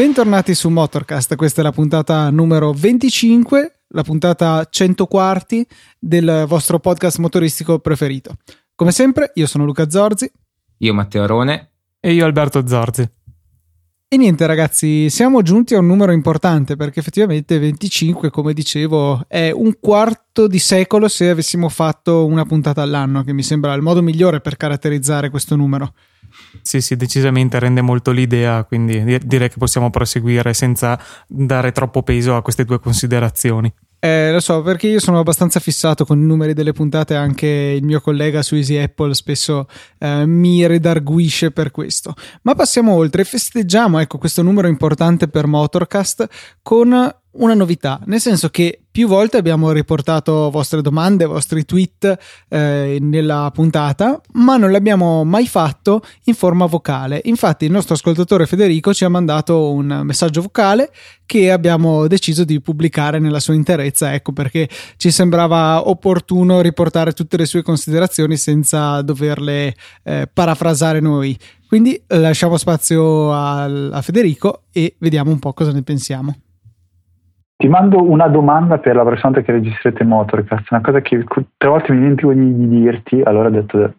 Bentornati su Motorcast, questa è la puntata numero 25, la puntata 100 quarti del vostro podcast motoristico preferito. Come sempre, io sono Luca Zorzi. Io Matteo Arone. E io Alberto Zorzi. E niente ragazzi, siamo giunti a un numero importante perché effettivamente 25, come dicevo, è un quarto di secolo se avessimo fatto una puntata all'anno, che mi sembra il modo migliore per caratterizzare questo numero. Sì, sì, decisamente rende molto l'idea, quindi direi che possiamo proseguire senza dare troppo peso a queste due considerazioni. Eh, lo so, perché io sono abbastanza fissato con i numeri delle puntate, anche il mio collega su Easy Apple spesso eh, mi redarguisce per questo. Ma passiamo oltre, festeggiamo ecco, questo numero importante per Motorcast con una novità, nel senso che più volte abbiamo riportato vostre domande, vostri tweet eh, nella puntata, ma non l'abbiamo mai fatto in forma vocale. Infatti il nostro ascoltatore Federico ci ha mandato un messaggio vocale che abbiamo deciso di pubblicare nella sua interezza, ecco perché ci sembrava opportuno riportare tutte le sue considerazioni senza doverle eh, parafrasare noi. Quindi lasciamo spazio a, a Federico e vediamo un po' cosa ne pensiamo. Ti mando una domanda per la volta che registrate Motorcast, una cosa che tre volte mi dimentico di, di dirti, allora ho detto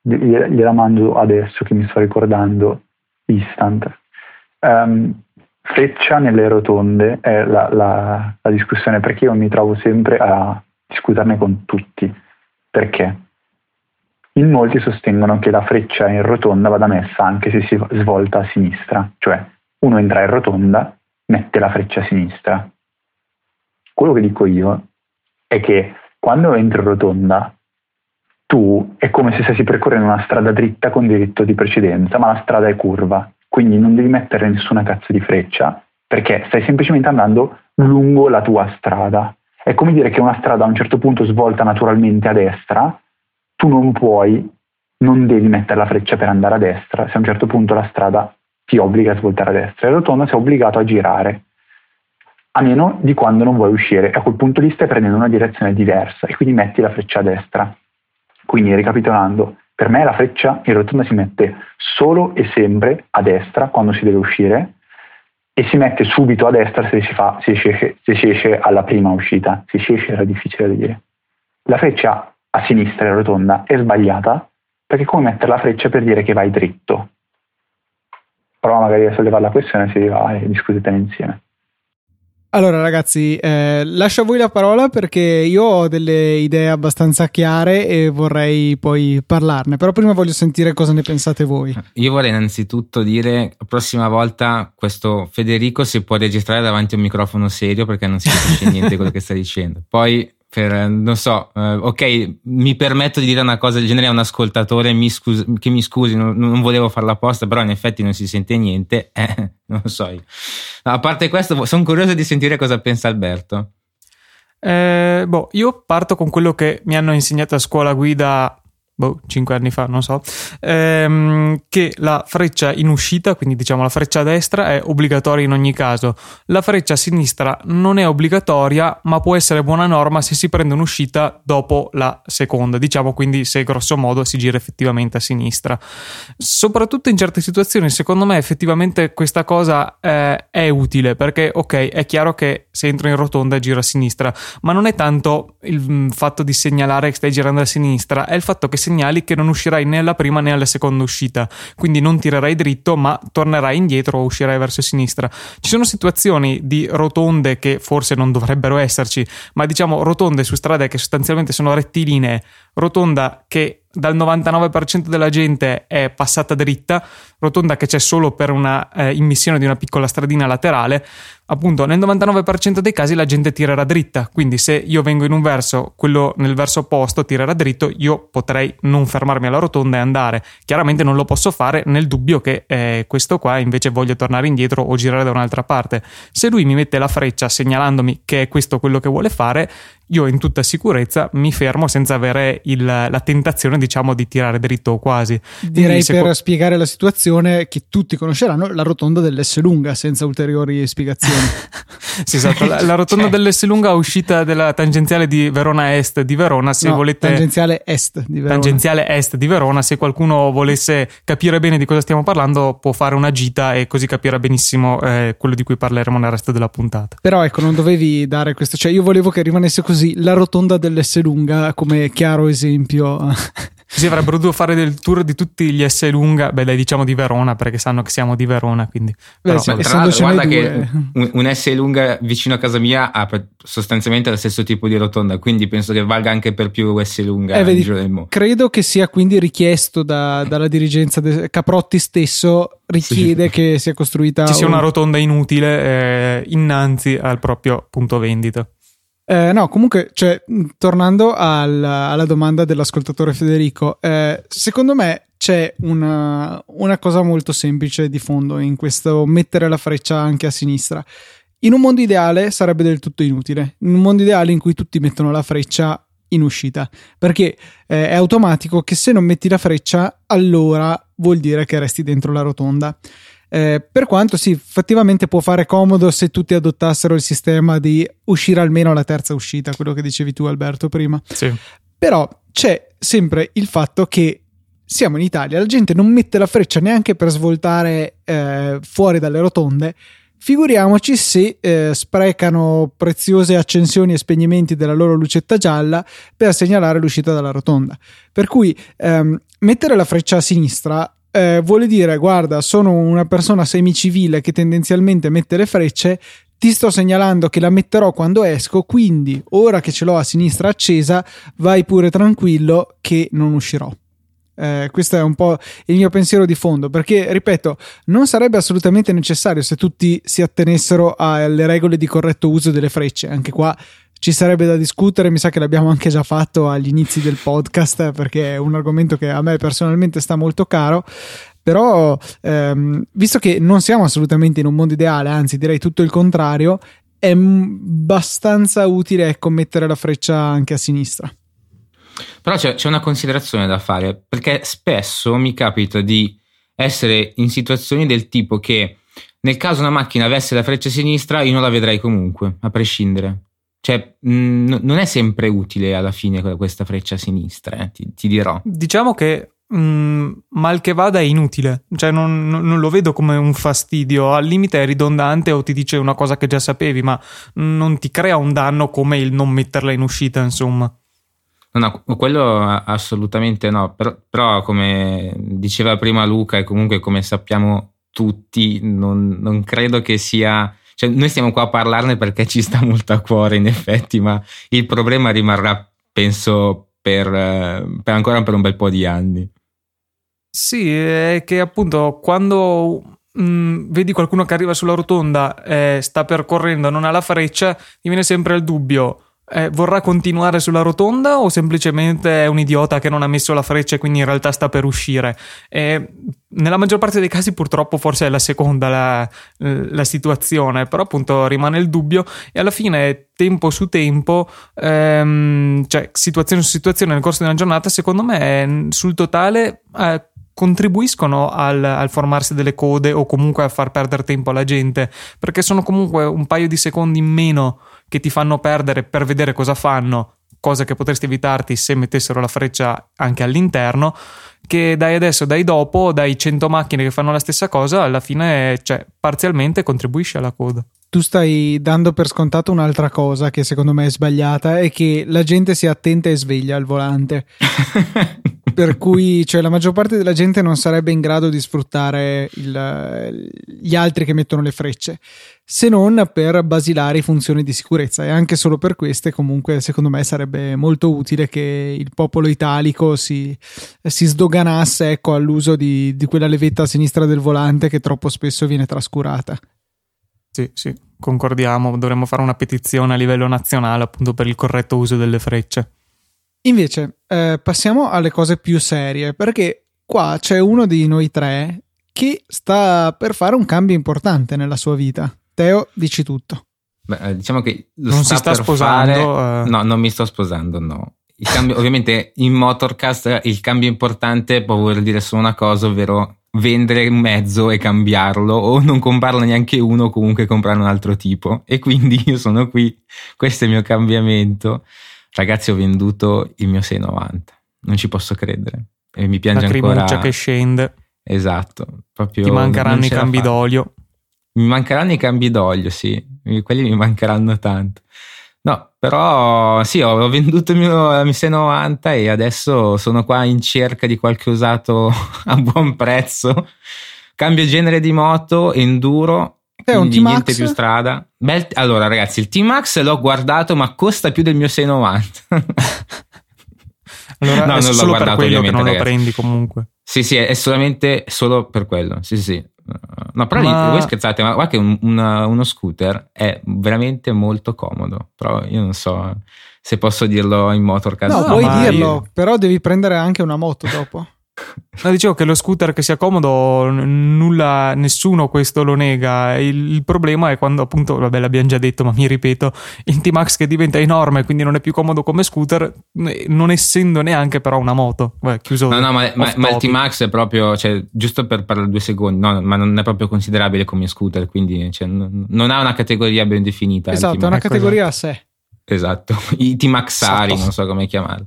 gliela mando adesso che mi sto ricordando instant. Um, freccia nelle rotonde è la, la, la, discussione perché io mi trovo sempre a discuterne con tutti. Perché? In molti sostengono che la freccia in rotonda vada messa anche se si svolta a sinistra, cioè uno entra in rotonda mette la freccia a sinistra. Quello che dico io è che quando entri in rotonda, tu è come se stessi percorrendo una strada dritta con diritto di precedenza, ma la strada è curva, quindi non devi mettere nessuna cazzo di freccia, perché stai semplicemente andando lungo la tua strada. È come dire che una strada a un certo punto svolta naturalmente a destra, tu non puoi, non devi mettere la freccia per andare a destra, se a un certo punto la strada ti obbliga a svoltare a destra e rotonda sei obbligato a girare a meno di quando non vuoi uscire. A quel punto lì stai prendendo una direzione diversa e quindi metti la freccia a destra. Quindi ricapitolando, per me la freccia in rotonda si mette solo e sempre a destra quando si deve uscire e si mette subito a destra se si, fa, se si, esce, se si esce alla prima uscita. Se si esce era difficile da dire. La freccia a sinistra in rotonda è sbagliata perché è come mettere la freccia per dire che vai dritto prova magari a sollevare la questione, si va e discutetene insieme. Allora ragazzi, eh, lascio a voi la parola perché io ho delle idee abbastanza chiare e vorrei poi parlarne, però prima voglio sentire cosa ne pensate voi. Io vorrei innanzitutto dire, la prossima volta questo Federico si può registrare davanti a un microfono serio perché non si capisce niente di quello che sta dicendo. Poi per, non so, eh, ok, mi permetto di dire una cosa del genere a un ascoltatore mi scus- che mi scusi, non, non, volevo farla apposta, però in effetti non si sente niente, eh, non so io. A parte questo, sono curioso di sentire cosa pensa Alberto. Eh, boh, io parto con quello che mi hanno insegnato a scuola guida boh, 5 anni fa, non so, ehm, che la freccia in uscita, quindi diciamo la freccia destra, è obbligatoria in ogni caso. La freccia sinistra non è obbligatoria, ma può essere buona norma se si prende un'uscita dopo la seconda, diciamo quindi se grosso modo si gira effettivamente a sinistra. Soprattutto in certe situazioni, secondo me effettivamente questa cosa eh, è utile, perché ok, è chiaro che se entro in rotonda giro a sinistra, ma non è tanto il mm, fatto di segnalare che stai girando a sinistra, è il fatto che se segnali che non uscirai né alla prima né alla seconda uscita, quindi non tirerai dritto ma tornerai indietro o uscirai verso sinistra. Ci sono situazioni di rotonde che forse non dovrebbero esserci, ma diciamo rotonde su strade che sostanzialmente sono rettilinee, rotonda che dal 99% della gente è passata dritta, rotonda che c'è solo per una eh, immissione di una piccola stradina laterale. Appunto nel 99% dei casi la gente tirerà dritta, quindi se io vengo in un verso, quello nel verso opposto tirerà dritto, io potrei non fermarmi alla rotonda e andare. Chiaramente non lo posso fare nel dubbio che eh, questo qua invece voglia tornare indietro o girare da un'altra parte. Se lui mi mette la freccia segnalandomi che è questo quello che vuole fare, io in tutta sicurezza mi fermo senza avere il, la tentazione, diciamo, di tirare dritto o quasi. Direi per co- spiegare la situazione che tutti conosceranno, la rotonda dell'S lunga, senza ulteriori spiegazioni. sì, esatto, la, la rotonda cioè. dell'S lunga uscita dalla tangenziale di Verona Est di Verona, se no, volete... Tangenziale Est di Verona. Tangenziale Est di Verona, se qualcuno volesse capire bene di cosa stiamo parlando può fare una gita e così capirà benissimo eh, quello di cui parleremo nel resto della puntata. Però ecco, non dovevi dare questo, cioè io volevo che rimanesse così così la rotonda dell'S lunga come chiaro esempio. Si avrebbero dovuto fare del tour di tutti gli S lunga, beh dai diciamo di Verona perché sanno che siamo di Verona quindi. Beh, Però, guarda che un, un, S lunga vicino a casa mia ha sostanzialmente lo stesso tipo di rotonda quindi penso che valga anche per più S lunga eh, vedi, Credo che sia quindi richiesto da, dalla dirigenza de, Caprotti stesso richiede sì. che sia costruita ci sia una rotonda inutile eh, innanzi al proprio punto vendita. Eh, no, comunque, cioè, tornando al, alla domanda dell'ascoltatore Federico, eh, secondo me c'è una, una, cosa molto semplice di fondo in questo mettere la freccia anche a sinistra. In un mondo ideale sarebbe del tutto inutile, in un mondo ideale in cui tutti mettono la freccia in uscita, perché eh, è automatico che se non metti la freccia, allora vuol dire che resti dentro la rotonda. Eh, per quanto sì, effettivamente può fare comodo se tutti adottassero il sistema di uscire almeno alla terza uscita, quello che dicevi tu Alberto prima. Sì. Però c'è sempre il fatto che siamo in Italia, la gente non mette la freccia neanche per svoltare eh, fuori dalle rotonde. Figuriamoci se eh, sprecano preziose accensioni e spegnimenti della loro lucetta gialla per segnalare l'uscita dalla rotonda. Per cui ehm, mettere la freccia a sinistra eh, vuole dire guarda sono una persona semicivile che tendenzialmente mette le frecce ti sto segnalando che la metterò quando esco quindi ora che ce l'ho a sinistra accesa vai pure tranquillo che non uscirò. Eh, questo è un po' il mio pensiero di fondo perché ripeto non sarebbe assolutamente necessario se tutti si attenessero alle regole di corretto uso delle frecce. Anche qua ci sarebbe da discutere, mi sa che l'abbiamo anche già fatto agli inizi del podcast perché è un argomento che a me personalmente sta molto caro. Però, ehm, visto che non siamo assolutamente in un mondo ideale, anzi direi tutto il contrario, è abbastanza utile ecco, mettere la freccia anche a sinistra. Però c'è, c'è una considerazione da fare, perché spesso mi capita di essere in situazioni del tipo che nel caso una macchina avesse la freccia a sinistra, io non la vedrei comunque, a prescindere. Cioè, mh, mm, non è sempre utile alla fine questa freccia a sinistra, eh, ti, ti, dirò. Diciamo che mh, mm, mal che vada è inutile, cioè non, non, lo vedo come un fastidio, al limite è ridondante o ti dice una cosa che già sapevi, ma non ti crea un danno come il non metterla in uscita, insomma. No, no, quello assolutamente no, però, però, come diceva prima Luca e comunque come sappiamo tutti, non, non credo che sia cioè, noi stiamo qua a parlarne perché ci sta molto a cuore, in effetti, ma il problema rimarrà, penso, per, eh, per ancora per un bel po' di anni. Sì, è che appunto quando mm, vedi qualcuno che arriva sulla rotonda e sta percorrendo, non ha la freccia, ti viene sempre il dubbio eh, vorrà continuare sulla rotonda o semplicemente è un idiota che non ha messo la freccia e quindi in realtà sta per uscire? E nella maggior parte dei casi purtroppo forse è la seconda la, la, situazione, però appunto rimane il dubbio e alla fine tempo su tempo, ehm, cioè situazione su situazione nel corso di una giornata, secondo me sul totale... Eh, contribuiscono al, al, formarsi delle code o comunque a far perdere tempo alla gente perché sono comunque un paio di secondi in meno che ti fanno perdere per vedere cosa fanno, cosa che potresti evitarti se mettessero la freccia anche all'interno, che dai adesso, dai dopo, dai 100 macchine che fanno la stessa cosa, alla fine, cioè, parzialmente contribuisce alla coda tu stai dando per scontato un'altra cosa che secondo me è sbagliata è che la gente sia attenta e sveglia al volante. per cui cioè, la maggior parte della gente non sarebbe in grado di sfruttare il, gli altri che mettono le frecce se non per basilari funzioni di sicurezza e anche solo per queste comunque secondo me sarebbe molto utile che il popolo italico si, si sdoganasse ecco, all'uso di, di quella levetta a sinistra del volante che troppo spesso viene trascurata Sì, sì, concordiamo, dovremmo fare una petizione a livello nazionale appunto per il corretto uso delle frecce. Invece, eh, passiamo alle cose più serie, perché qua c'è uno di noi tre che sta per fare un cambio importante nella sua vita. Teo, dici tutto. Beh, eh, diciamo che lo non sta si sta sposando. fare- eh. No, non mi sto sposando, no. Il cambio, ovviamente in Motorcast il cambio importante può voler dire solo una cosa, ovvero vendere un mezzo e cambiarlo o non comprarlo neanche uno o comunque comprare un altro tipo. E quindi io sono qui, questo è il mio cambiamento. Ragazzi, ho venduto il mio 690, non ci posso credere. E mi piange Lacrimuccia ancora. che scende, Esatto, proprio ti mancheranno i la cambi fa. d'olio. Mi mancheranno i cambi d'olio, sì, quelli mi mancheranno tanto. No, però sì, ho venduto il mio la mia 690 e adesso sono qua in cerca di qualche usato a buon prezzo. Cambio genere di moto, enduro, È un T-Max? niente più strada. Bel- allora ragazzi, il T-Max l'ho guardato ma costa più del mio 690. Allora No, è non l'ho solo per guardato, quello che non lo ragazzi. prendi comunque. Sì, sì, è solamente solo per quello. Sì, sì. No, però Ma- lì- voi scherzate, ma guarda che un- una- uno scooter è veramente molto comodo. Però io non so se posso dirlo in motorcast. No, no, puoi dirlo, però devi prendere anche una moto dopo. No, dicevo che lo scooter che sia comodo, nulla, nessuno questo lo nega. Il, il problema è quando, appunto, vabbè, l'abbiamo già detto, ma mi ripeto, il T-Max che diventa enorme, quindi non è più comodo come scooter, non essendo neanche però una moto. Beh, chiuso. No, no, ma, ma- ma il. T-Max è proprio, cioè, giusto per parlare due secondi, no, ma non è proprio considerabile come scooter, quindi cioè, non, ha una categoria ben definita. esatto, è una categoria a sé. Esatto, i T-Maxari, Esatto. non so come chiamarli.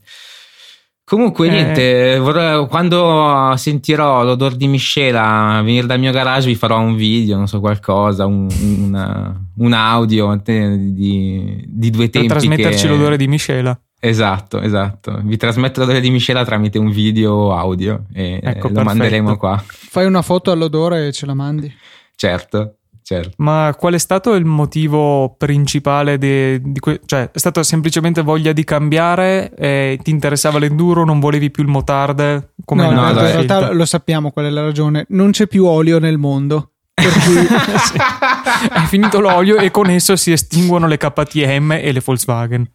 Comunque, Eh. niente, vorrei- quando sentirò l'odore di miscela venire dal mio garage, vi farò un video, non so, qualcosa, un, una- un audio di, di due Per tempi. trasmetterci che- l'odore di miscela. Esatto, esatto. Vi trasmetto l'odore di miscela tramite un video audio e Ecco, lo perfetto. manderemo qua. Fai una foto all'odore e ce la mandi. Certo, certo. Ma qual è stato il motivo principale de- di que- cioè è stato semplicemente voglia di cambiare eh, ti interessava l'enduro non volevi più il motard come no, no, in realtà lo sappiamo qual è la ragione. Non c'è più olio nel mondo. Per cui è finito l'olio e con esso si estinguono le KTM e le Volkswagen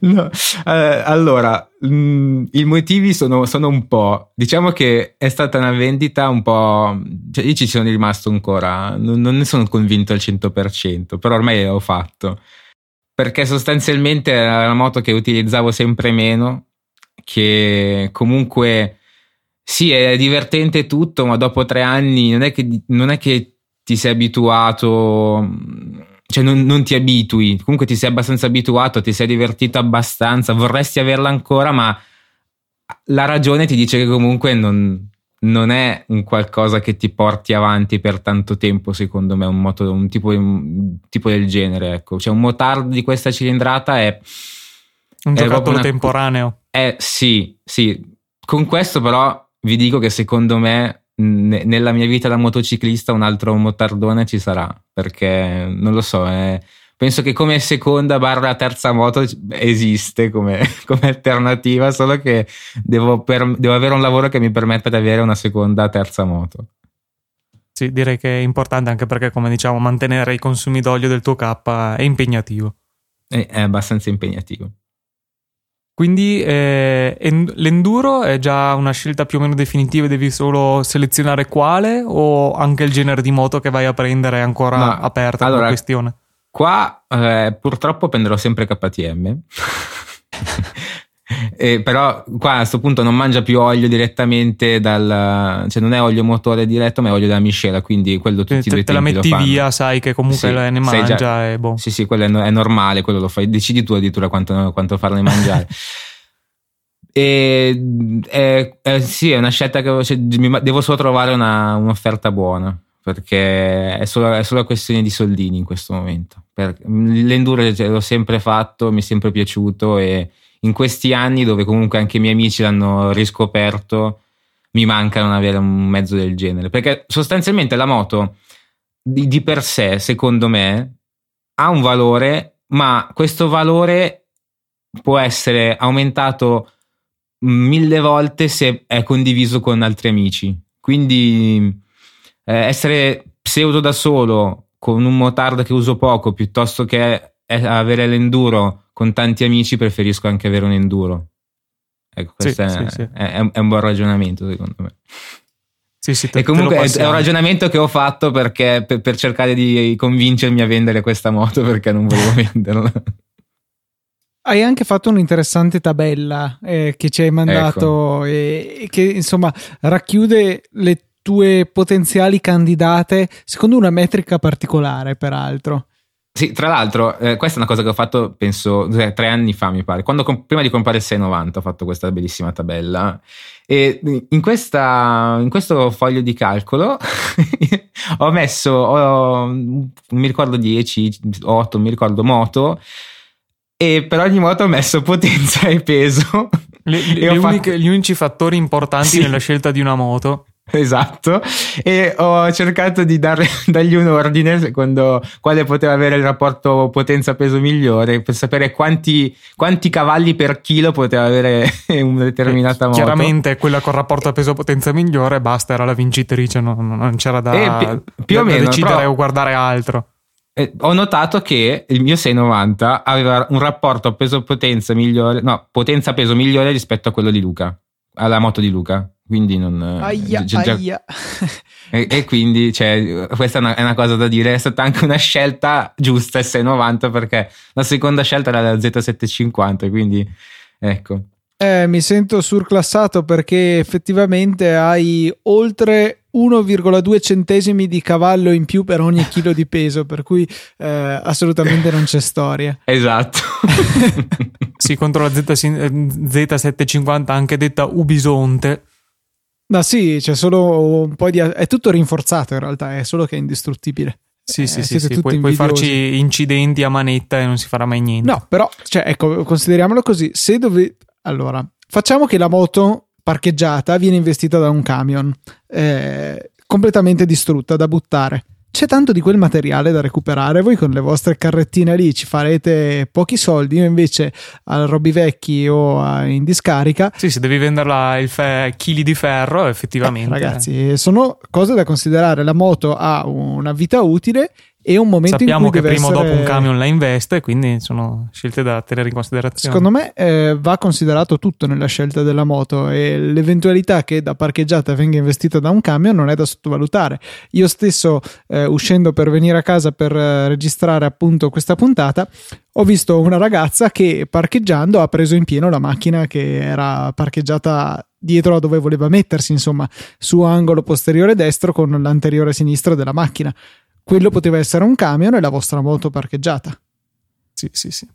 No, eh, allora, mh, i motivi sono, sono un po'. Diciamo che è stata una vendita un po'. Cioè, io ci sono rimasto ancora, non, non ne sono convinto al 100%, però ormai l'ho fatto. Perché sostanzialmente era una moto che utilizzavo sempre meno, che comunque sì, è divertente tutto, ma dopo tre anni non è che, non è che ti sei abituato, cioè non, non ti abitui, comunque ti sei abbastanza abituato, ti sei divertito abbastanza, vorresti averla ancora, ma la ragione ti dice che comunque non, non è un qualcosa che ti porti avanti per tanto tempo, secondo me, un, moto, un, tipo, un tipo del genere. Ecco. Cioè, un motard di questa cilindrata è. un È proprio una- temporaneo è sì, sì. Con questo, però, vi dico che secondo me. Ne- Nella mia vita da motociclista un altro motardone ci sarà perché non lo so, è- penso che come seconda barra terza moto esiste come, come alternativa, solo che devo, per- devo avere un lavoro che mi permetta di avere una seconda terza moto. sì direi che è importante anche perché come diciamo mantenere i consumi d'olio del tuo K è impegnativo È, è abbastanza impegnativo. Quindi eh, en- l'enduro è già una scelta più o meno definitiva, devi solo selezionare quale o anche il genere di moto che vai a prendere è ancora No, aperta allora- questione? Qua eh, purtroppo prenderò sempre KTM. Eh, però qua a questo punto non mangia più olio direttamente dal cioè non è olio motore diretto ma è olio da miscela quindi quello tutti Te, te la metti via, sai che comunque Sì, ne mangia già- e boh. sì sì quello è, è normale quello lo fai decidi tu addirittura quanto, quanto farne mangiare. E eh, eh, sì è una scelta che cioè, devo solo trovare una- un'offerta buona perché è solo, è solo questione di soldini in questo momento. Per- l'enduro cioè, l'ho sempre fatto mi è sempre piaciuto e in questi anni dove comunque anche i miei amici l'hanno riscoperto mi manca non avere un mezzo del genere. Perché sostanzialmente la moto di, di per sé secondo me ha un valore ma questo valore può essere aumentato mille volte se è condiviso con altri amici. Quindi eh, essere pseudo da solo con un motard che uso poco piuttosto che avere l'enduro con tanti amici, preferisco anche avere un enduro. Ecco, questo sì, è, sì, sì. È, è, un buon ragionamento secondo me. Sì, sì, te, e comunque è un ragionamento che ho fatto perché, per, per, cercare di convincermi a vendere questa moto perché non volevo venderla. Hai anche fatto un'interessante tabella eh, che ci hai mandato ecco. e, e che insomma racchiude le tue potenziali candidate secondo una metrica particolare, peraltro. Sì, tra l'altro, eh, questa è una cosa che ho fatto, penso, tre anni fa, mi pare. Quando, prima di comprare il 690 ho fatto questa bellissima tabella. E in, questa, in questo foglio di calcolo ho messo, ho, non mi ricordo 10, 8, non mi ricordo moto. E per ogni moto ho messo potenza e peso. Le, le, le uniche, gli unici fattori importanti sì. nella scelta di una moto. Esatto, e ho cercato di dare, dargli un ordine secondo quale poteva avere il rapporto potenza-peso migliore per sapere quanti, quanti cavalli per chilo poteva avere una determinata moto. Chiaramente quella con rapporto peso-potenza migliore, basta, era la vincitrice, non, non c'era da, più, più da, o meno, decidere però, o guardare altro. Eh, ho notato che il mio 690 aveva un rapporto peso-potenza migliore, no, potenza-peso migliore rispetto a quello di Luca, alla moto di Luca quindi non... Eh, aia, già, aia. E, e, quindi cioè, questa è una, è una, cosa da dire, è stata anche una scelta giusta il 690 perché la seconda scelta era la Z750, quindi ecco. Eh, mi sento surclassato perché effettivamente hai oltre 1,2 centesimi di cavallo in più per ogni chilo di peso, per cui eh, assolutamente non c'è storia. Esatto. sì, contro la Z, Z750, anche detta Ubisonte, ma sì, c'è solo un po' di. È tutto rinforzato in realtà, è solo che è indistruttibile. Sì, eh, sì, sì, sì. Puoi, puoi, farci incidenti a manetta e non si farà mai niente. No, però, cioè, ecco, consideriamolo così. Se dove. Allora, facciamo che la moto parcheggiata viene investita da un camion, eh, completamente distrutta, da buttare c'è tanto di quel materiale da recuperare. Voi con le vostre carrettine lì ci farete pochi soldi. Io invece al Robby Vecchi o in discarica. Sì, se devi venderla il fe- chili di ferro, effettivamente. Eh, ragazzi, sono cose da considerare. La moto ha una vita utile e un momento Sappiamo in cui che prima essere... o dopo un camion la investe, quindi sono scelte da tenere in considerazione. Secondo me eh, va considerato tutto nella scelta della moto e l'eventualità che da parcheggiata venga investita da un camion non è da sottovalutare. Io stesso, eh, uscendo per venire a casa per eh, registrare appunto questa puntata, ho visto una ragazza che parcheggiando ha preso in pieno la macchina che era parcheggiata dietro a dove voleva mettersi, insomma, su angolo posteriore destro con l'anteriore sinistro della macchina quello poteva essere un camion e la vostra moto parcheggiata. Sì, sì, sì.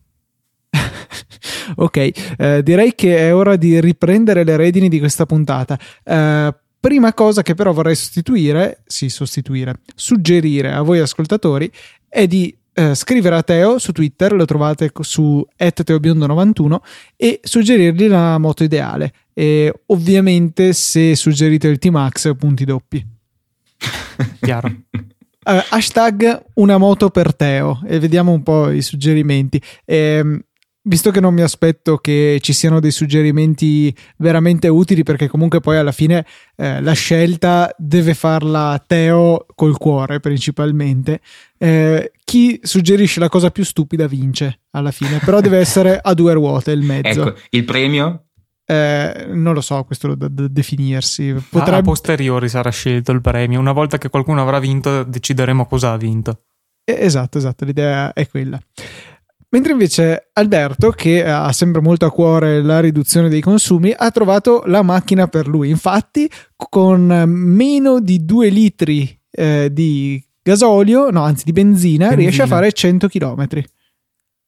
ok, eh, direi che è ora di riprendere le redini di questa puntata. Eh, prima cosa che però vorrei sostituire, sì, sostituire, suggerire a voi ascoltatori è di eh, scrivere a Teo su Twitter, lo trovate su teobiondo91 e suggerirgli la moto ideale. E ovviamente se suggerite il T-Max, punti doppi. Chiaro. Uh, hashtag una moto per Teo e vediamo un po' i suggerimenti. Eh, visto che non mi aspetto che ci siano dei suggerimenti veramente utili, perché comunque poi alla fine eh, la scelta deve farla Teo col cuore principalmente. Eh, chi suggerisce la cosa più stupida vince alla fine, però deve essere a due ruote il mezzo. Ecco, il premio? Eh, non lo so, questo da, da definirsi. Potrebbe... A posteriori sarà scelto il premio. Una volta che qualcuno avrà vinto, decideremo cosa ha vinto. Eh, esatto, esatto, l'idea è quella. Mentre invece Alberto, che ha sempre molto a cuore la riduzione dei consumi, ha trovato la macchina per lui. Infatti, con meno di 2 litri eh, di gasolio, no, anzi di benzina, benzina, riesce a fare 100 km.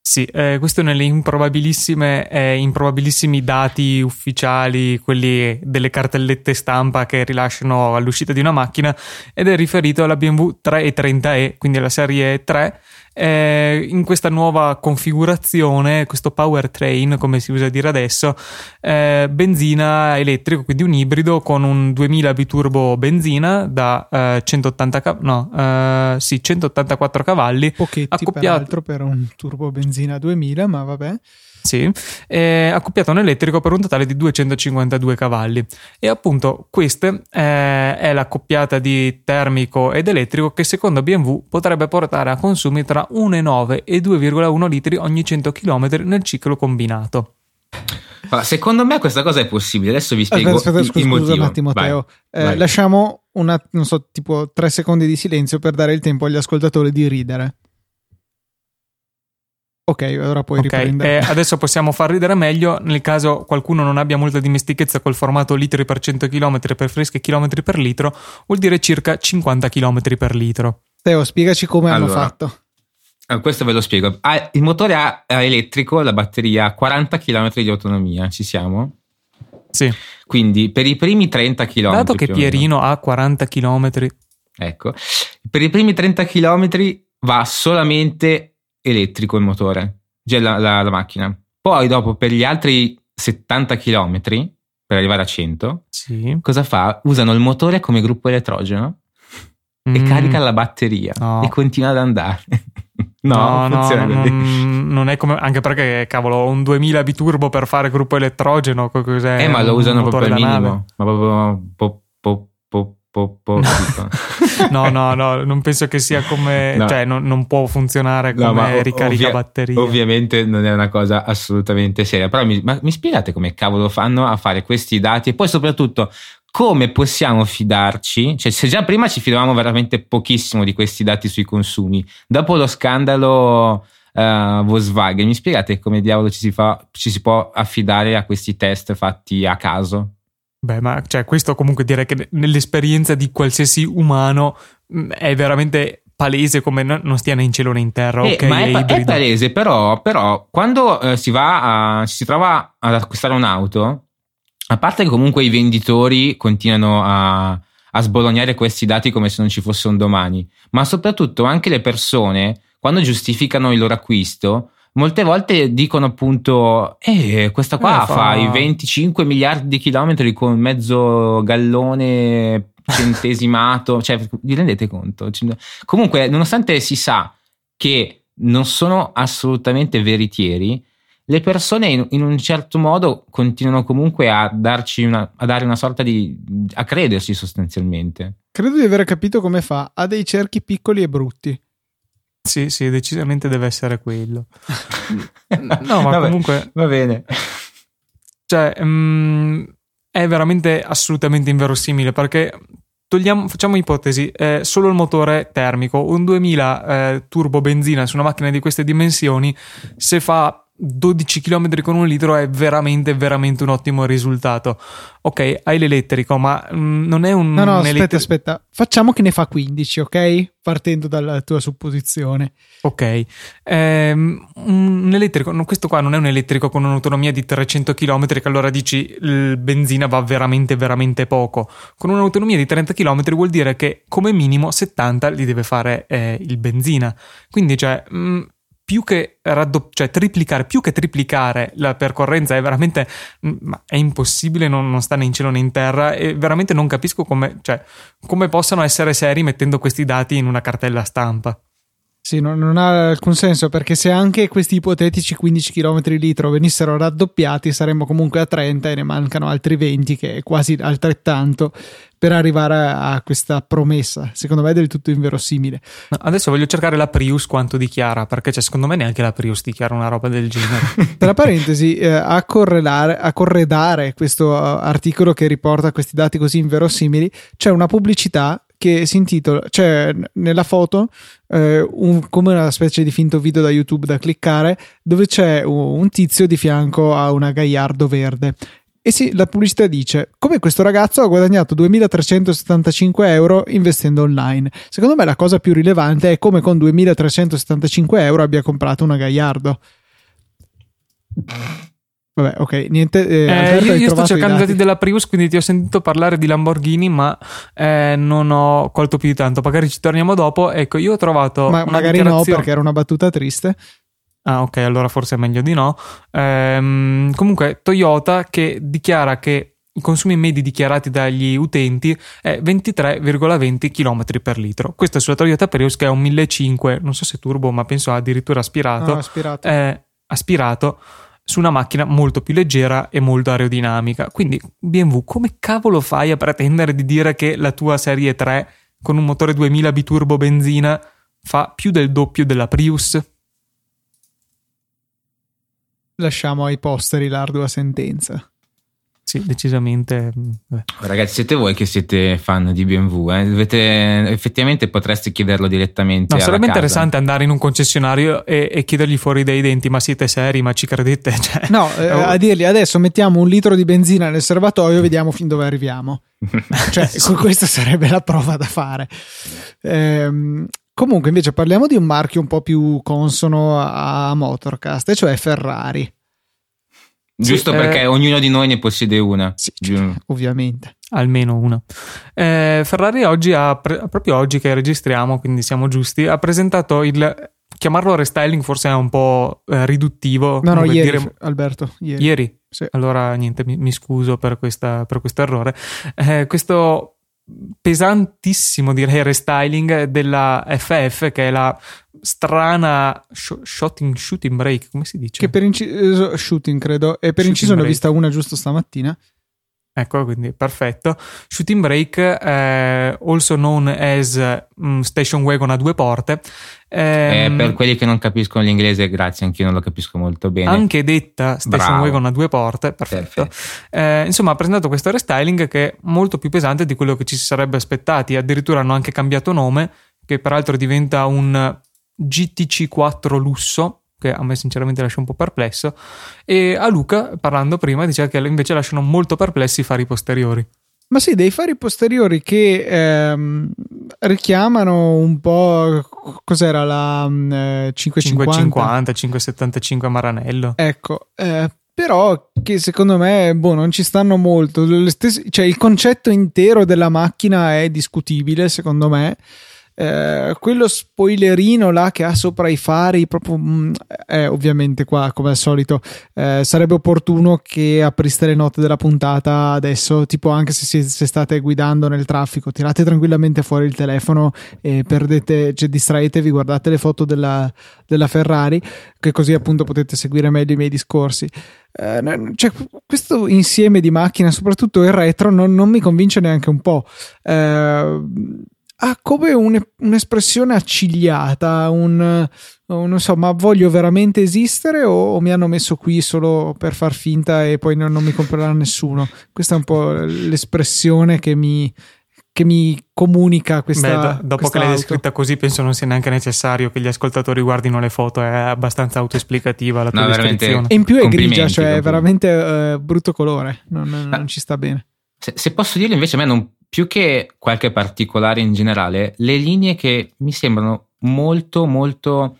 Sì, eh, questo nelle improbabilissime, eh, improbabilissimi dati ufficiali, quelli delle cartellette stampa che rilasciano all'uscita di una macchina, ed è riferito alla BMW 330e, quindi alla serie 3, eh, in questa nuova configurazione, questo powertrain, come si usa dire adesso, eh, benzina elettrico, quindi un ibrido con un 2000 biturbo benzina da eh, 180 cav- no, eh, sì, 184 cavalli, pochetti accoppiato... peraltro per un turbo benzina 2000, ma vabbè. Sì, è accoppiato a un elettrico per un totale di 252 cavalli e appunto questa eh, è l'accoppiata di termico ed elettrico che secondo BMW potrebbe portare a consumi tra 1,9 e 2,1 litri ogni 100 km nel ciclo combinato. Secondo me questa cosa è possibile. Adesso vi spiego aspetta, aspetta, il, scusa, il motivo. scusa un attimo, Vai, Teo. Eh, vai. lasciamo una, non so, tipo tre secondi di silenzio per dare il tempo agli ascoltatori di ridere. Ok, ora puoi Ok, riprendere. eh, adesso possiamo far ridere meglio nel caso qualcuno non abbia molta dimestichezza col formato litri per 100 km per freschi chilometri per litro, vuol dire circa 50 km per litro. Teo, spiegaci come hanno Allora. fatto. Ah, questo ve lo spiego. Ah, il motore ha- è elettrico, la batteria ha 40 km di autonomia. Ci siamo? Sì, Quindi per i primi 30 km. dato che Pierino ha 40 km, Ecco, per i primi 30 km va solamente elettrico il motore, cioè la, la- la macchina. Poi dopo per gli altri 70 km, per arrivare a 100, sì. cosa fa? Usano il motore come gruppo elettrogeno e Mm. carica la batteria No. e continua ad andare. no, No, no, non, non è come. Anche perché, cavolo, un 2000 biturbo per fare gruppo elettrogeno. co- Cos'è? Eh, ma lo usano proprio al nave? minimo. Ma proprio po, po, po, po, po. No, no, no, non penso che sia come. No. Cioè, non, non può funzionare No, come ov- ricarica ovvia- batteria. Ovviamente non è una cosa assolutamente seria. Però mi, ma mi spiegate come cavolo fanno a fare questi dati? E poi soprattutto come possiamo fidarci? Cioè, se già prima ci fidavamo veramente pochissimo di questi dati sui consumi, dopo lo scandalo eh, Volkswagen, mi spiegate come diavolo ci si, fa, ci si può affidare a questi test fatti a caso? Beh, ma cioè, questo comunque direi che nell'esperienza di qualsiasi umano mh, è veramente palese come no- non stia né in cielo né in terra. Eh, ok, ma è, è è palese, però, però quando eh, si va a, si trova ad acquistare un'auto, a parte che comunque i venditori continuano a, a sbolognare questi dati come se non ci fosse un domani, ma soprattutto anche le persone, quando giustificano il loro acquisto, molte volte dicono appunto, eh, questa qua Eh, fa- fa i 25 miliardi di chilometri con mezzo gallone centesimato, cioè vi rendete conto? Comunque, nonostante si sa che non sono assolutamente veritieri, le persone in, in un certo modo continuano comunque a darci una, a dare una sorta di a crederci sostanzialmente. Credo di aver capito come fa. Ha dei cerchi piccoli e brutti. Sì, sì, decisamente deve essere quello. No, ma Vabbè, comunque, va bene. cioè, mm, è veramente assolutamente inverosimile perché togliamo, facciamo ipotesi, eh, solo il motore termico, un 2000 eh, turbo benzina su una macchina di queste dimensioni, se fa 12 km con un litro è veramente, veramente un ottimo risultato. Ok, hai l'elettrico, ma mm, non è un... No, no, un aspetta, elettri- aspetta. Facciamo che ne fa 15, ok? Partendo dalla tua supposizione. Ok, Ehm, un elettrico, no, questo qua non è un elettrico con un'autonomia di 300 km che allora dici il benzina va veramente veramente poco. Con un'autonomia di 30 km vuol dire che come minimo 70 li deve fare eh, il benzina. Quindi cioè mh, più che raddo- cioè triplicare, più che triplicare la percorrenza è veramente mh, ma è impossibile, non, non sta né in cielo né in terra e veramente non capisco come, cioè, come possano essere seri mettendo questi dati in una cartella stampa. Sì, non, non ha alcun senso perché se anche questi ipotetici 15 km litro venissero raddoppiati saremmo comunque a 30 e ne mancano altri 20 che è quasi altrettanto per arrivare a, a questa promessa. Secondo me è del tutto inverosimile. No, adesso voglio cercare la Prius quanto dichiara, perché cioè, secondo me neanche la Prius dichiara una roba del genere. Tra parentesi, eh, a, a corredare questo uh, articolo che riporta questi dati così inverosimili, c'è una pubblicità che si intitola, c'è nella foto eh, un- come una specie di finto video da YouTube da cliccare, dove c'è un, tizio di fianco a una Gaiardo verde. E sì, la pubblicità dice come questo ragazzo ha guadagnato 2.375 euro investendo online. Secondo me la cosa più rilevante è come con 2.375 euro abbia comprato una Gaiardo. Vabbè, ok, niente. eh, Eh, Alberto, io, io sto cercando i dati? dati della Prius, quindi ti ho sentito parlare di Lamborghini, ma eh, non ho colto più di tanto. Magari ci torniamo dopo. Ecco, io ho trovato. Ma magari no, perché era una battuta triste. Ah, ok, allora forse è meglio di no. Ehm, comunque, Toyota che dichiara che i consumi medi dichiarati dagli utenti è 23,20 km per litro. Questo è sulla Toyota Prius che è un 1500, non so se turbo, ma penso addirittura aspirato. No, aspirato. eh, aspirato su una macchina molto più leggera e molto aerodinamica. Quindi BMW, come cavolo fai a pretendere di dire che la tua serie 3 con un motore 2000 biturbo benzina fa più del doppio della Prius? Lasciamo ai posteri l'ardua sentenza. Sì, decisamente. Mm, beh. Ragazzi, siete voi che siete fan di BMW, eh? Dovete, effettivamente potreste chiederlo direttamente. No, sarebbe casa. interessante andare in un concessionario e, e, chiedergli fuori dai denti: ma siete seri, ma ci credete? Cioè, no, eh, oh. a dirgli adesso mettiamo un litro di benzina nel serbatoio e vediamo fin dove arriviamo. cioè, sì. questa sarebbe la prova da fare. Ehm, comunque, invece, parliamo di un marchio un po' più consono a Motorcast, cioè Ferrari. Giusto sì, perché eh, ognuno di noi ne possiede una. Sì, cioè, ovviamente. Almeno una. Eh, Ferrari oggi ha, pre- proprio oggi che registriamo, quindi siamo giusti, ha presentato il... Chiamarlo restyling forse è un po' eh, riduttivo. No, no, ieri, dire... Alberto. Ieri? ieri? Sì. Allora, niente, mi, mi scuso per, questa, per questo errore. Eh, questo pesantissimo direi restyling della FF che è la strana sh- shooting, shooting break come si dice? che per inciso shooting credo e per shooting inciso break. ne ho vista una giusto stamattina Ecco, quindi perfetto. Shooting Break, eh, also known as um, Station Wagon a due porte. Eh, eh, per quelli che non capiscono l'inglese, grazie, anche io non lo capisco molto bene. Anche detta Station Bravo. Wagon a due porte, perfetto. perfetto. Eh, insomma, ha presentato questo restyling che è molto più pesante di quello che ci si sarebbe aspettati. Addirittura hanno anche cambiato nome, che peraltro diventa un GTC4 lusso che a me sinceramente lascia un po' perplesso, e a Luca, parlando prima, diceva che invece lasciano molto perplessi i fari posteriori. Ma sì, dei fari posteriori che ehm, richiamano un po'. Cos'era la eh, 550? 550, 575 a Maranello. Ecco, eh, però che secondo me boh, non ci stanno molto. Stesse, cioè, il concetto intero della macchina è discutibile, secondo me. Eh, quello spoilerino là che ha sopra i fari, proprio mh, eh, ovviamente qua come al solito eh, sarebbe opportuno che apriste le note della puntata adesso, tipo anche se, si, se state guidando nel traffico, tirate tranquillamente fuori il telefono e perdete, cioè distraetevi, guardate le foto della, della Ferrari, che così appunto potete seguire meglio i miei discorsi. Uh, cioè, questo insieme di macchine, soprattutto il retro, non, non mi convince neanche un po'. Uh, ha come un, un'espressione accigliata, un, non so, ma voglio veramente esistere o, o, mi hanno messo qui solo per far finta e poi non, non mi comprerà nessuno? Questa è un po' l'espressione che mi, che mi comunica questa. Beh, do, dopo questa che l'hai descritta così, penso non sia neanche necessario che gli ascoltatori guardino le foto, è abbastanza autoesplicativa la tua no, descrizione. E in più è grigia, cioè è veramente uh, brutto colore, non, non, non ci sta bene. Se, se, posso dirlo, invece, a me non più che qualche particolare in generale, le linee che mi sembrano molto, molto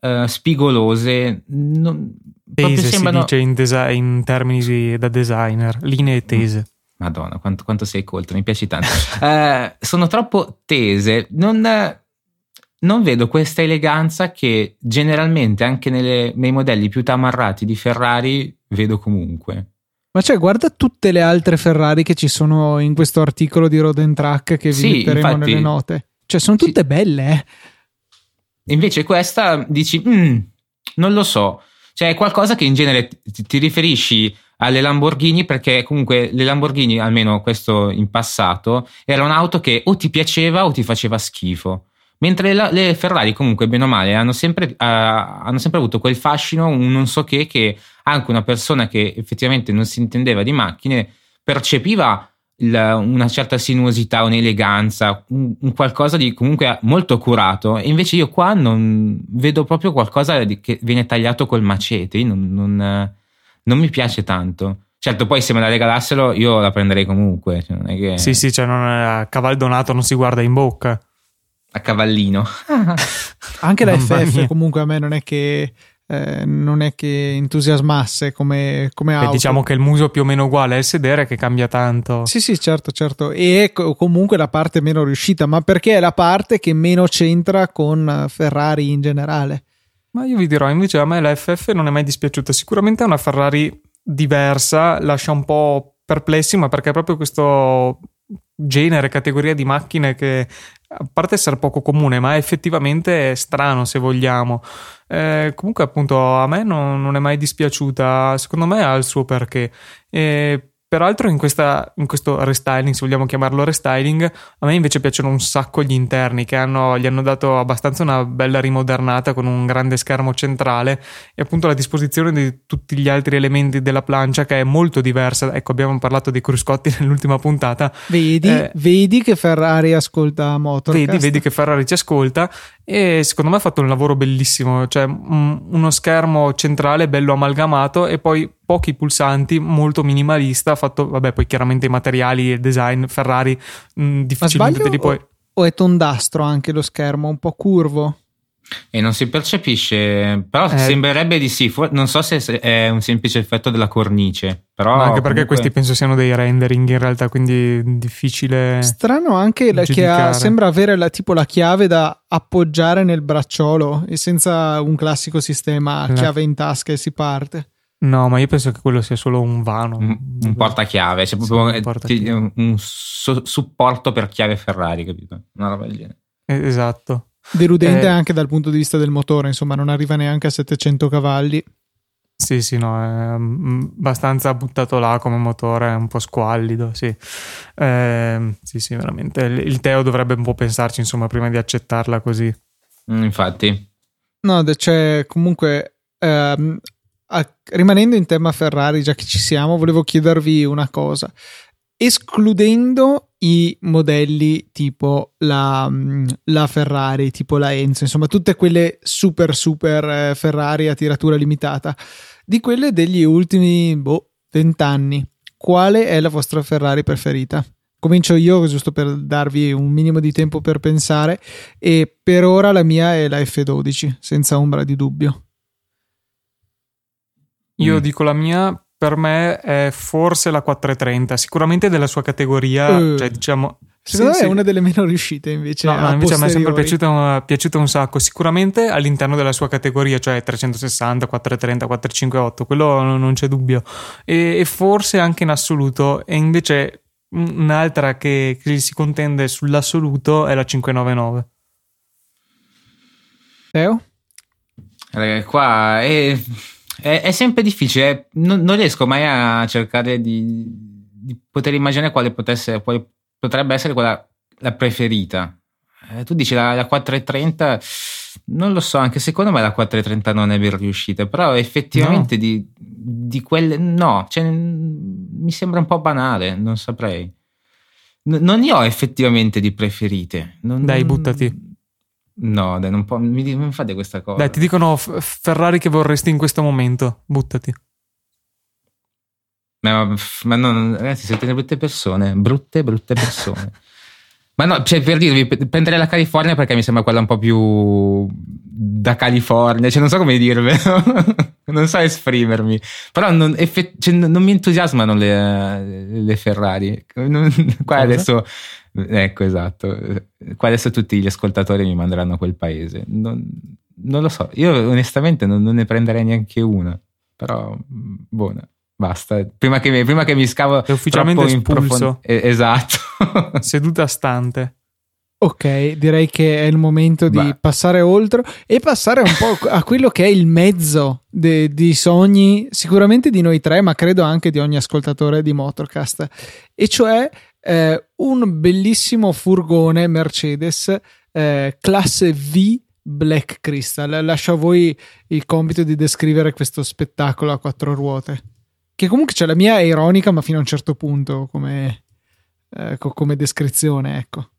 uh, spigolose. Non, tese sembrano... si dice in, desi- in termini da designer, linee tese. Madonna, quanto, quanto sei colto, mi piaci tanto. uh, sono troppo tese, non, non, vedo questa eleganza che generalmente anche nelle, nei modelli più tamarrati di Ferrari vedo comunque. Ma cioè, guarda tutte le altre Ferrari che ci sono in questo articolo di Road and Track che vi sì, metteremo infatti, nelle note. Cioè, sono tutte sì. belle, eh. Invece questa dici, mm, non lo so. Cioè, è qualcosa che in genere ti, ti riferisci alle Lamborghini perché comunque le Lamborghini, almeno questo in passato, era un'auto che o ti piaceva o ti faceva schifo. Mentre la, le Ferrari, comunque, bene o male, hanno sempre, uh, hanno sempre, avuto quel fascino, un non so che, che anche una persona che effettivamente non si intendeva di macchine percepiva il, una certa sinuosità, un'eleganza, un, un, qualcosa di comunque molto curato. E invece io qua non vedo proprio qualcosa di, che viene tagliato col macete. Non, non, non mi piace tanto. Certo, poi se me la regalassero io la prenderei comunque. Cioè che... Sì, sì, cioè non è, a cavaldonato non si guarda in bocca a cavallino. Anche la FF comunque a me non è che eh, non è che entusiasmasse come, come. Beh, diciamo che il muso è più o meno uguale, è il sedere che cambia tanto. Sì, sì, certo, certo. E è comunque la parte meno riuscita, ma perché è la parte che meno c'entra con Ferrari in generale. Ma io vi dirò, invece a me la FF non è mai dispiaciuta. Sicuramente è una Ferrari diversa, lascia un po' perplessi, ma perché proprio questo genere, categoria di macchine che a parte essere poco comune, ma effettivamente è strano se vogliamo. Eh, comunque, appunto, a me non, non, è mai dispiaciuta. Secondo me ha il suo perché. Eh, Peraltro in, questa, in, questo restyling, se vogliamo chiamarlo restyling, a me invece piacciono un sacco gli interni che hanno, gli hanno dato abbastanza una bella rimodernata con un grande schermo centrale e appunto la disposizione di tutti gli altri elementi della plancia che è molto diversa. Ecco, abbiamo parlato dei cruscotti nell'ultima puntata. Vedi, eh, vedi che Ferrari ascolta Motorcast. Vedi, vedi che Ferrari ci ascolta e secondo me ha fatto un lavoro bellissimo, cioè uno schermo centrale bello amalgamato e poi pochi pulsanti, molto minimalista, fatto vabbè poi chiaramente i materiali e il design Ferrari mh, difficilmente te li puoi... O è tondastro anche lo schermo, un po' curvo? E non si percepisce, però eh, sembrerebbe di sì. Non so se è un semplice effetto della cornice. Però anche perché comunque... questi penso siano dei rendering in realtà, quindi difficile. Strano anche che ha, sembra avere la, tipo la chiave da appoggiare nel bracciolo e senza un classico sistema la... chiave in tasca e si parte. No, ma io penso che quello sia solo un vano. Un, un portachiave, cioè proprio sì, un, portachiave. un, un su- supporto per chiave Ferrari, capito? Una roba del genere. Esatto. Deludente eh, anche dal punto di vista del motore, insomma, non arriva neanche a 700 cavalli. Sì, sì, no, è mm, abbastanza buttato là come motore, è un po' squallido, sì. Eh, sì, sì, veramente. Il Teo dovrebbe un po' pensarci, insomma, prima di accettarla così. Mm, infatti. No, c'è comunque... Ehm, a, rimanendo in tema Ferrari, già che ci siamo, volevo chiedervi una cosa escludendo i modelli tipo la, mm, la, Ferrari, tipo la Enzo, insomma tutte quelle super super eh, Ferrari a tiratura limitata, di quelle degli ultimi boh, 20 anni, quale è la vostra Ferrari preferita? Comincio io giusto per darvi un minimo di tempo per pensare e per ora la mia è la F12, senza ombra di dubbio. Io mm. dico la mia per me è forse la 430, sicuramente della sua categoria, uh, cioè diciamo... Secondo sì, me è una delle meno riuscite invece. No, no invece a me è sempre piaciuta, piaciuta, un sacco. Sicuramente all'interno della sua categoria, cioè 360, 430, 458, quello non c'è dubbio. E, e forse anche in assoluto. E invece un'altra che, che si contende sull'assoluto è la 599. Teo? Allora, qua è è, è sempre difficile, non, non, riesco mai a cercare di, di poter immaginare quale, potesse, quale potrebbe essere quella la preferita. Eh, tu dici la, la 430, non lo so, anche secondo me la 430 non è ben riuscita, però effettivamente no. di, di, quelle no, cioè, mi sembra un po' banale, non saprei. N- non ne ho effettivamente di preferite. Non, Dai, buttati. No, dai, non, può, mi, mi fate questa cosa. Dai, ti dicono Ferrari che vorresti in questo momento. Buttati. Ma, ma no, ragazzi, siete delle brutte persone. Brutte, brutte persone. ma no, cioè, per dirvi, prenderei la California perché mi sembra quella un po' più da California. Cioè, non so come dirvelo. non so esprimermi. Però non, effett- cioè, non mi entusiasmano le, le Ferrari. Non, qua Cosa? adesso Ecco, esatto. Qua adesso tutti gli ascoltatori mi manderanno a quel paese. Non, non lo so, io onestamente non, non, ne prenderei neanche una, però buona. Basta, prima che, mi, prima che mi scavo è ufficialmente espulso. Profond- eh, esatto. Seduta stante. Ok, direi che è il momento di bah. passare oltre e passare un po' a quello che è il mezzo de, di sogni, sicuramente di noi tre, ma credo anche di ogni ascoltatore di Motorcast, e cioè eh, un bellissimo furgone Mercedes eh, classe V Black Crystal. Lascio a voi il compito di descrivere questo spettacolo a quattro ruote. Che comunque c'è la mia ironica, ma fino a un certo punto come, eh, come descrizione, ecco.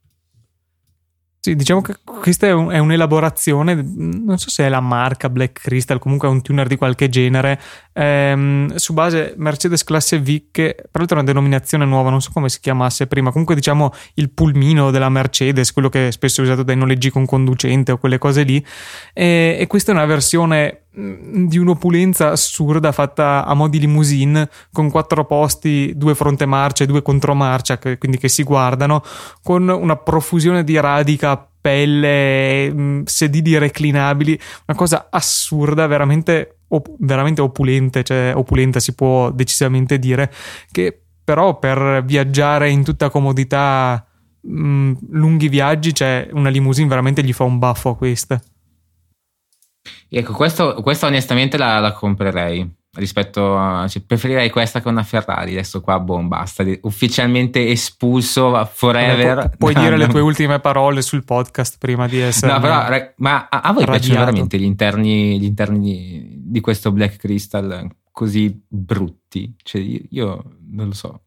Sì, diciamo che questa è, un, è, un'elaborazione, non so se è la marca Black Crystal, comunque è un tuner di qualche genere, ehm, su base Mercedes classe V, che peraltro è una denominazione nuova, non so come si chiamasse prima, comunque diciamo il pulmino della Mercedes, quello che è spesso usato dai noleggi con conducente o quelle cose lì, e, e questa è una versione di un'opulenza assurda fatta a mo' di limousine con quattro posti, due fronte marcia e due contromarcia, che, quindi che si guardano, con una profusione di radica pelle, mm, sedili reclinabili, una cosa assurda, veramente, op- veramente opulente, cioè opulenta si può decisamente dire, che però per viaggiare in tutta comodità, mh, lunghi viaggi, cioè una limousine veramente gli fa un baffo a questa. Ecco, questo, questa onestamente la, la comprerei rispetto a cioè, preferirei questa che una Ferrari. Adesso qua boh basta. Ufficialmente espulso forever. Pu- puoi dire le tue ultime parole sul podcast prima di essere no però ma a, a voi radiato. piacciono veramente gli interni, gli interni di questo Black Crystal così brutti? Cioè io non lo so.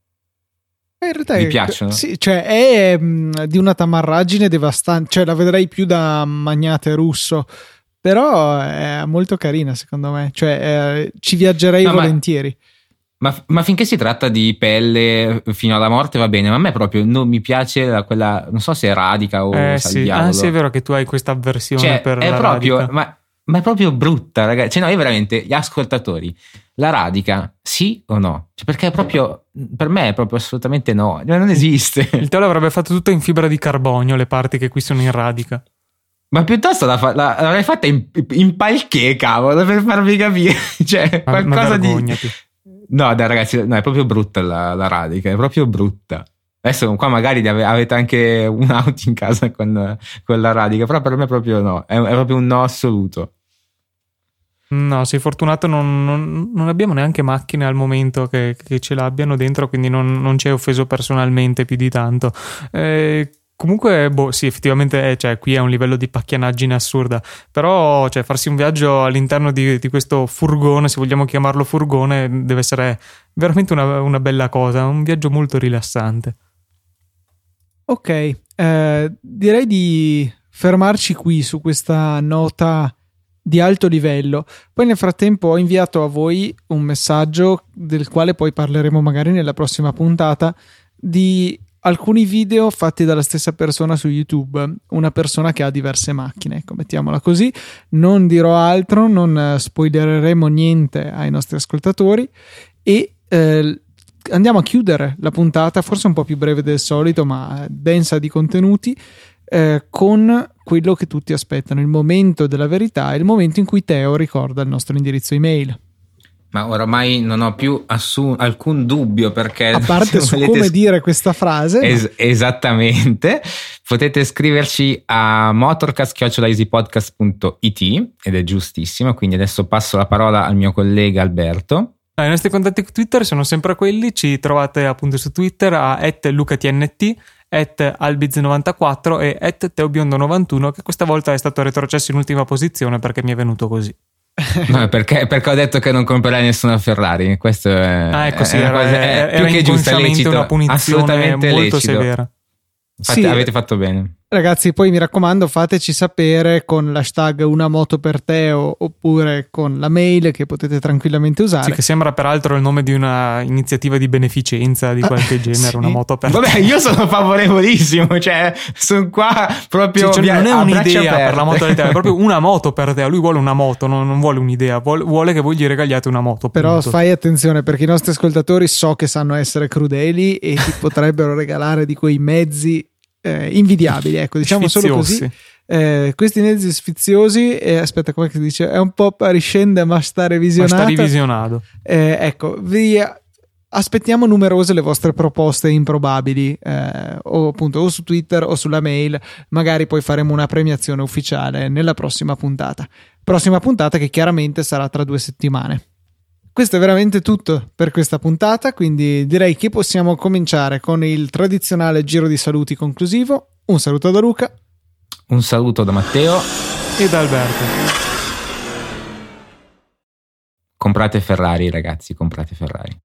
In realtà mi piacciono? sì, cioè è mh, di una tamarragine devastante cioè la vedrei più da magnate russo però è molto carina secondo me, cioè eh, ci viaggerei no, volentieri. Ma, ma, ma, finché si tratta di pelle fino alla morte va bene, ma a me proprio non mi piace quella, non so se è radica o eh, sì. Ah, sì, è vero che tu hai questa avversione cioè, per è la proprio, radica. Ma, ma, è proprio brutta, ragazzi. Cioè, no, io veramente, gli ascoltatori, la radica, sì o no? Cioè, perché è proprio, per me è proprio assolutamente no, non esiste. Il telo avrebbe fatto tutto in fibra di carbonio, le parti che qui sono in radica. Ma piuttosto la fa, la, l'avrei fatta in, in palché, cavolo, per farvi capire. cioè, ma, qualcosa ma di. No, dai, ragazzi, no, è proprio brutta la, la, radica, è proprio brutta. Adesso qua magari avete anche un'auto in casa con, con, la radica, però per me proprio no, è, è proprio un no assoluto. No, sei fortunato, non, non, non, abbiamo neanche macchine al momento che, che ce l'abbiano dentro, quindi non, non ci hai offeso personalmente più di tanto. Eh, Comunque, boh, sì, effettivamente, eh, cioè, qui è un livello di pacchianaggine assurda. Però, cioè, farsi un viaggio all'interno di, di, questo furgone, se vogliamo chiamarlo furgone, deve essere veramente una, una bella cosa. Un viaggio molto rilassante. Ok, eh, direi di fermarci qui su questa nota di alto livello. Poi nel frattempo ho inviato a voi un messaggio del quale poi parleremo magari nella prossima puntata di alcuni video fatti dalla stessa persona su YouTube, una persona che ha diverse macchine, ecco, mettiamola così. Non dirò altro, non eh, spoilereremo niente ai nostri ascoltatori e eh, andiamo a chiudere la puntata, forse un po' più breve del solito, ma densa di contenuti. Eh, con quello che tutti aspettano, il momento della verità, il momento in cui Teo ricorda il nostro indirizzo email ma oramai non ho più assun- alcun dubbio perché... A parte su come dire questa frase. Es- ma... Esattamente. Potete scriverci a motorcast.easypodcast.it ed è giustissimo, quindi adesso passo la parola al mio collega Alberto. I nostri contatti Twitter sono sempre quelli, ci trovate appunto su Twitter a lucatnt, at albiz94 e at teobiondo91 che questa volta è stato retrocesso in ultima posizione perché mi è venuto così. No, perché, perché, ho detto che non comprerai nessuna Ferrari. Questo è, ah, ecco, sì, è, era, cosa, è, è più che giusto, è lecito, una punizione assolutamente molto lecito. severa. Infatti, sì, avete fatto bene. Ragazzi, poi mi raccomando, fateci sapere con l'hashtag una moto per Teo oppure con la mail che potete tranquillamente usare. Sì, che sembra peraltro il nome di una iniziativa di beneficenza di qualche ah, genere, sì. una moto per Vabbè, io sono favorevolissimo, cioè sono qua proprio sì, cioè, non è un'idea per la moto per Teo, è proprio una moto per Teo. Lui vuole una moto, non, non vuole un'idea, vuole, vuole, che voi gli regaliate una moto. Però punto. fai attenzione perché i nostri ascoltatori so che sanno essere crudeli e ti potrebbero regalare di quei mezzi eh, invidiabili, ecco, diciamo sfiziosi. solo così. Eh, questi mezzi sfiziosi, eh, aspetta, come si dice? È un po' pariscende, ma sta revisionato. Ma sta revisionato. Eh, ecco, vi aspettiamo numerose le vostre proposte improbabili, eh, o appunto o su Twitter o sulla mail. Magari poi faremo una premiazione ufficiale nella prossima puntata. Prossima puntata che chiaramente sarà tra due settimane. Questo è veramente tutto per questa puntata, quindi direi che possiamo cominciare con il tradizionale giro di saluti conclusivo. Un saluto da Luca. Un saluto da Matteo. E da Alberto. Comprate Ferrari, ragazzi, comprate Ferrari.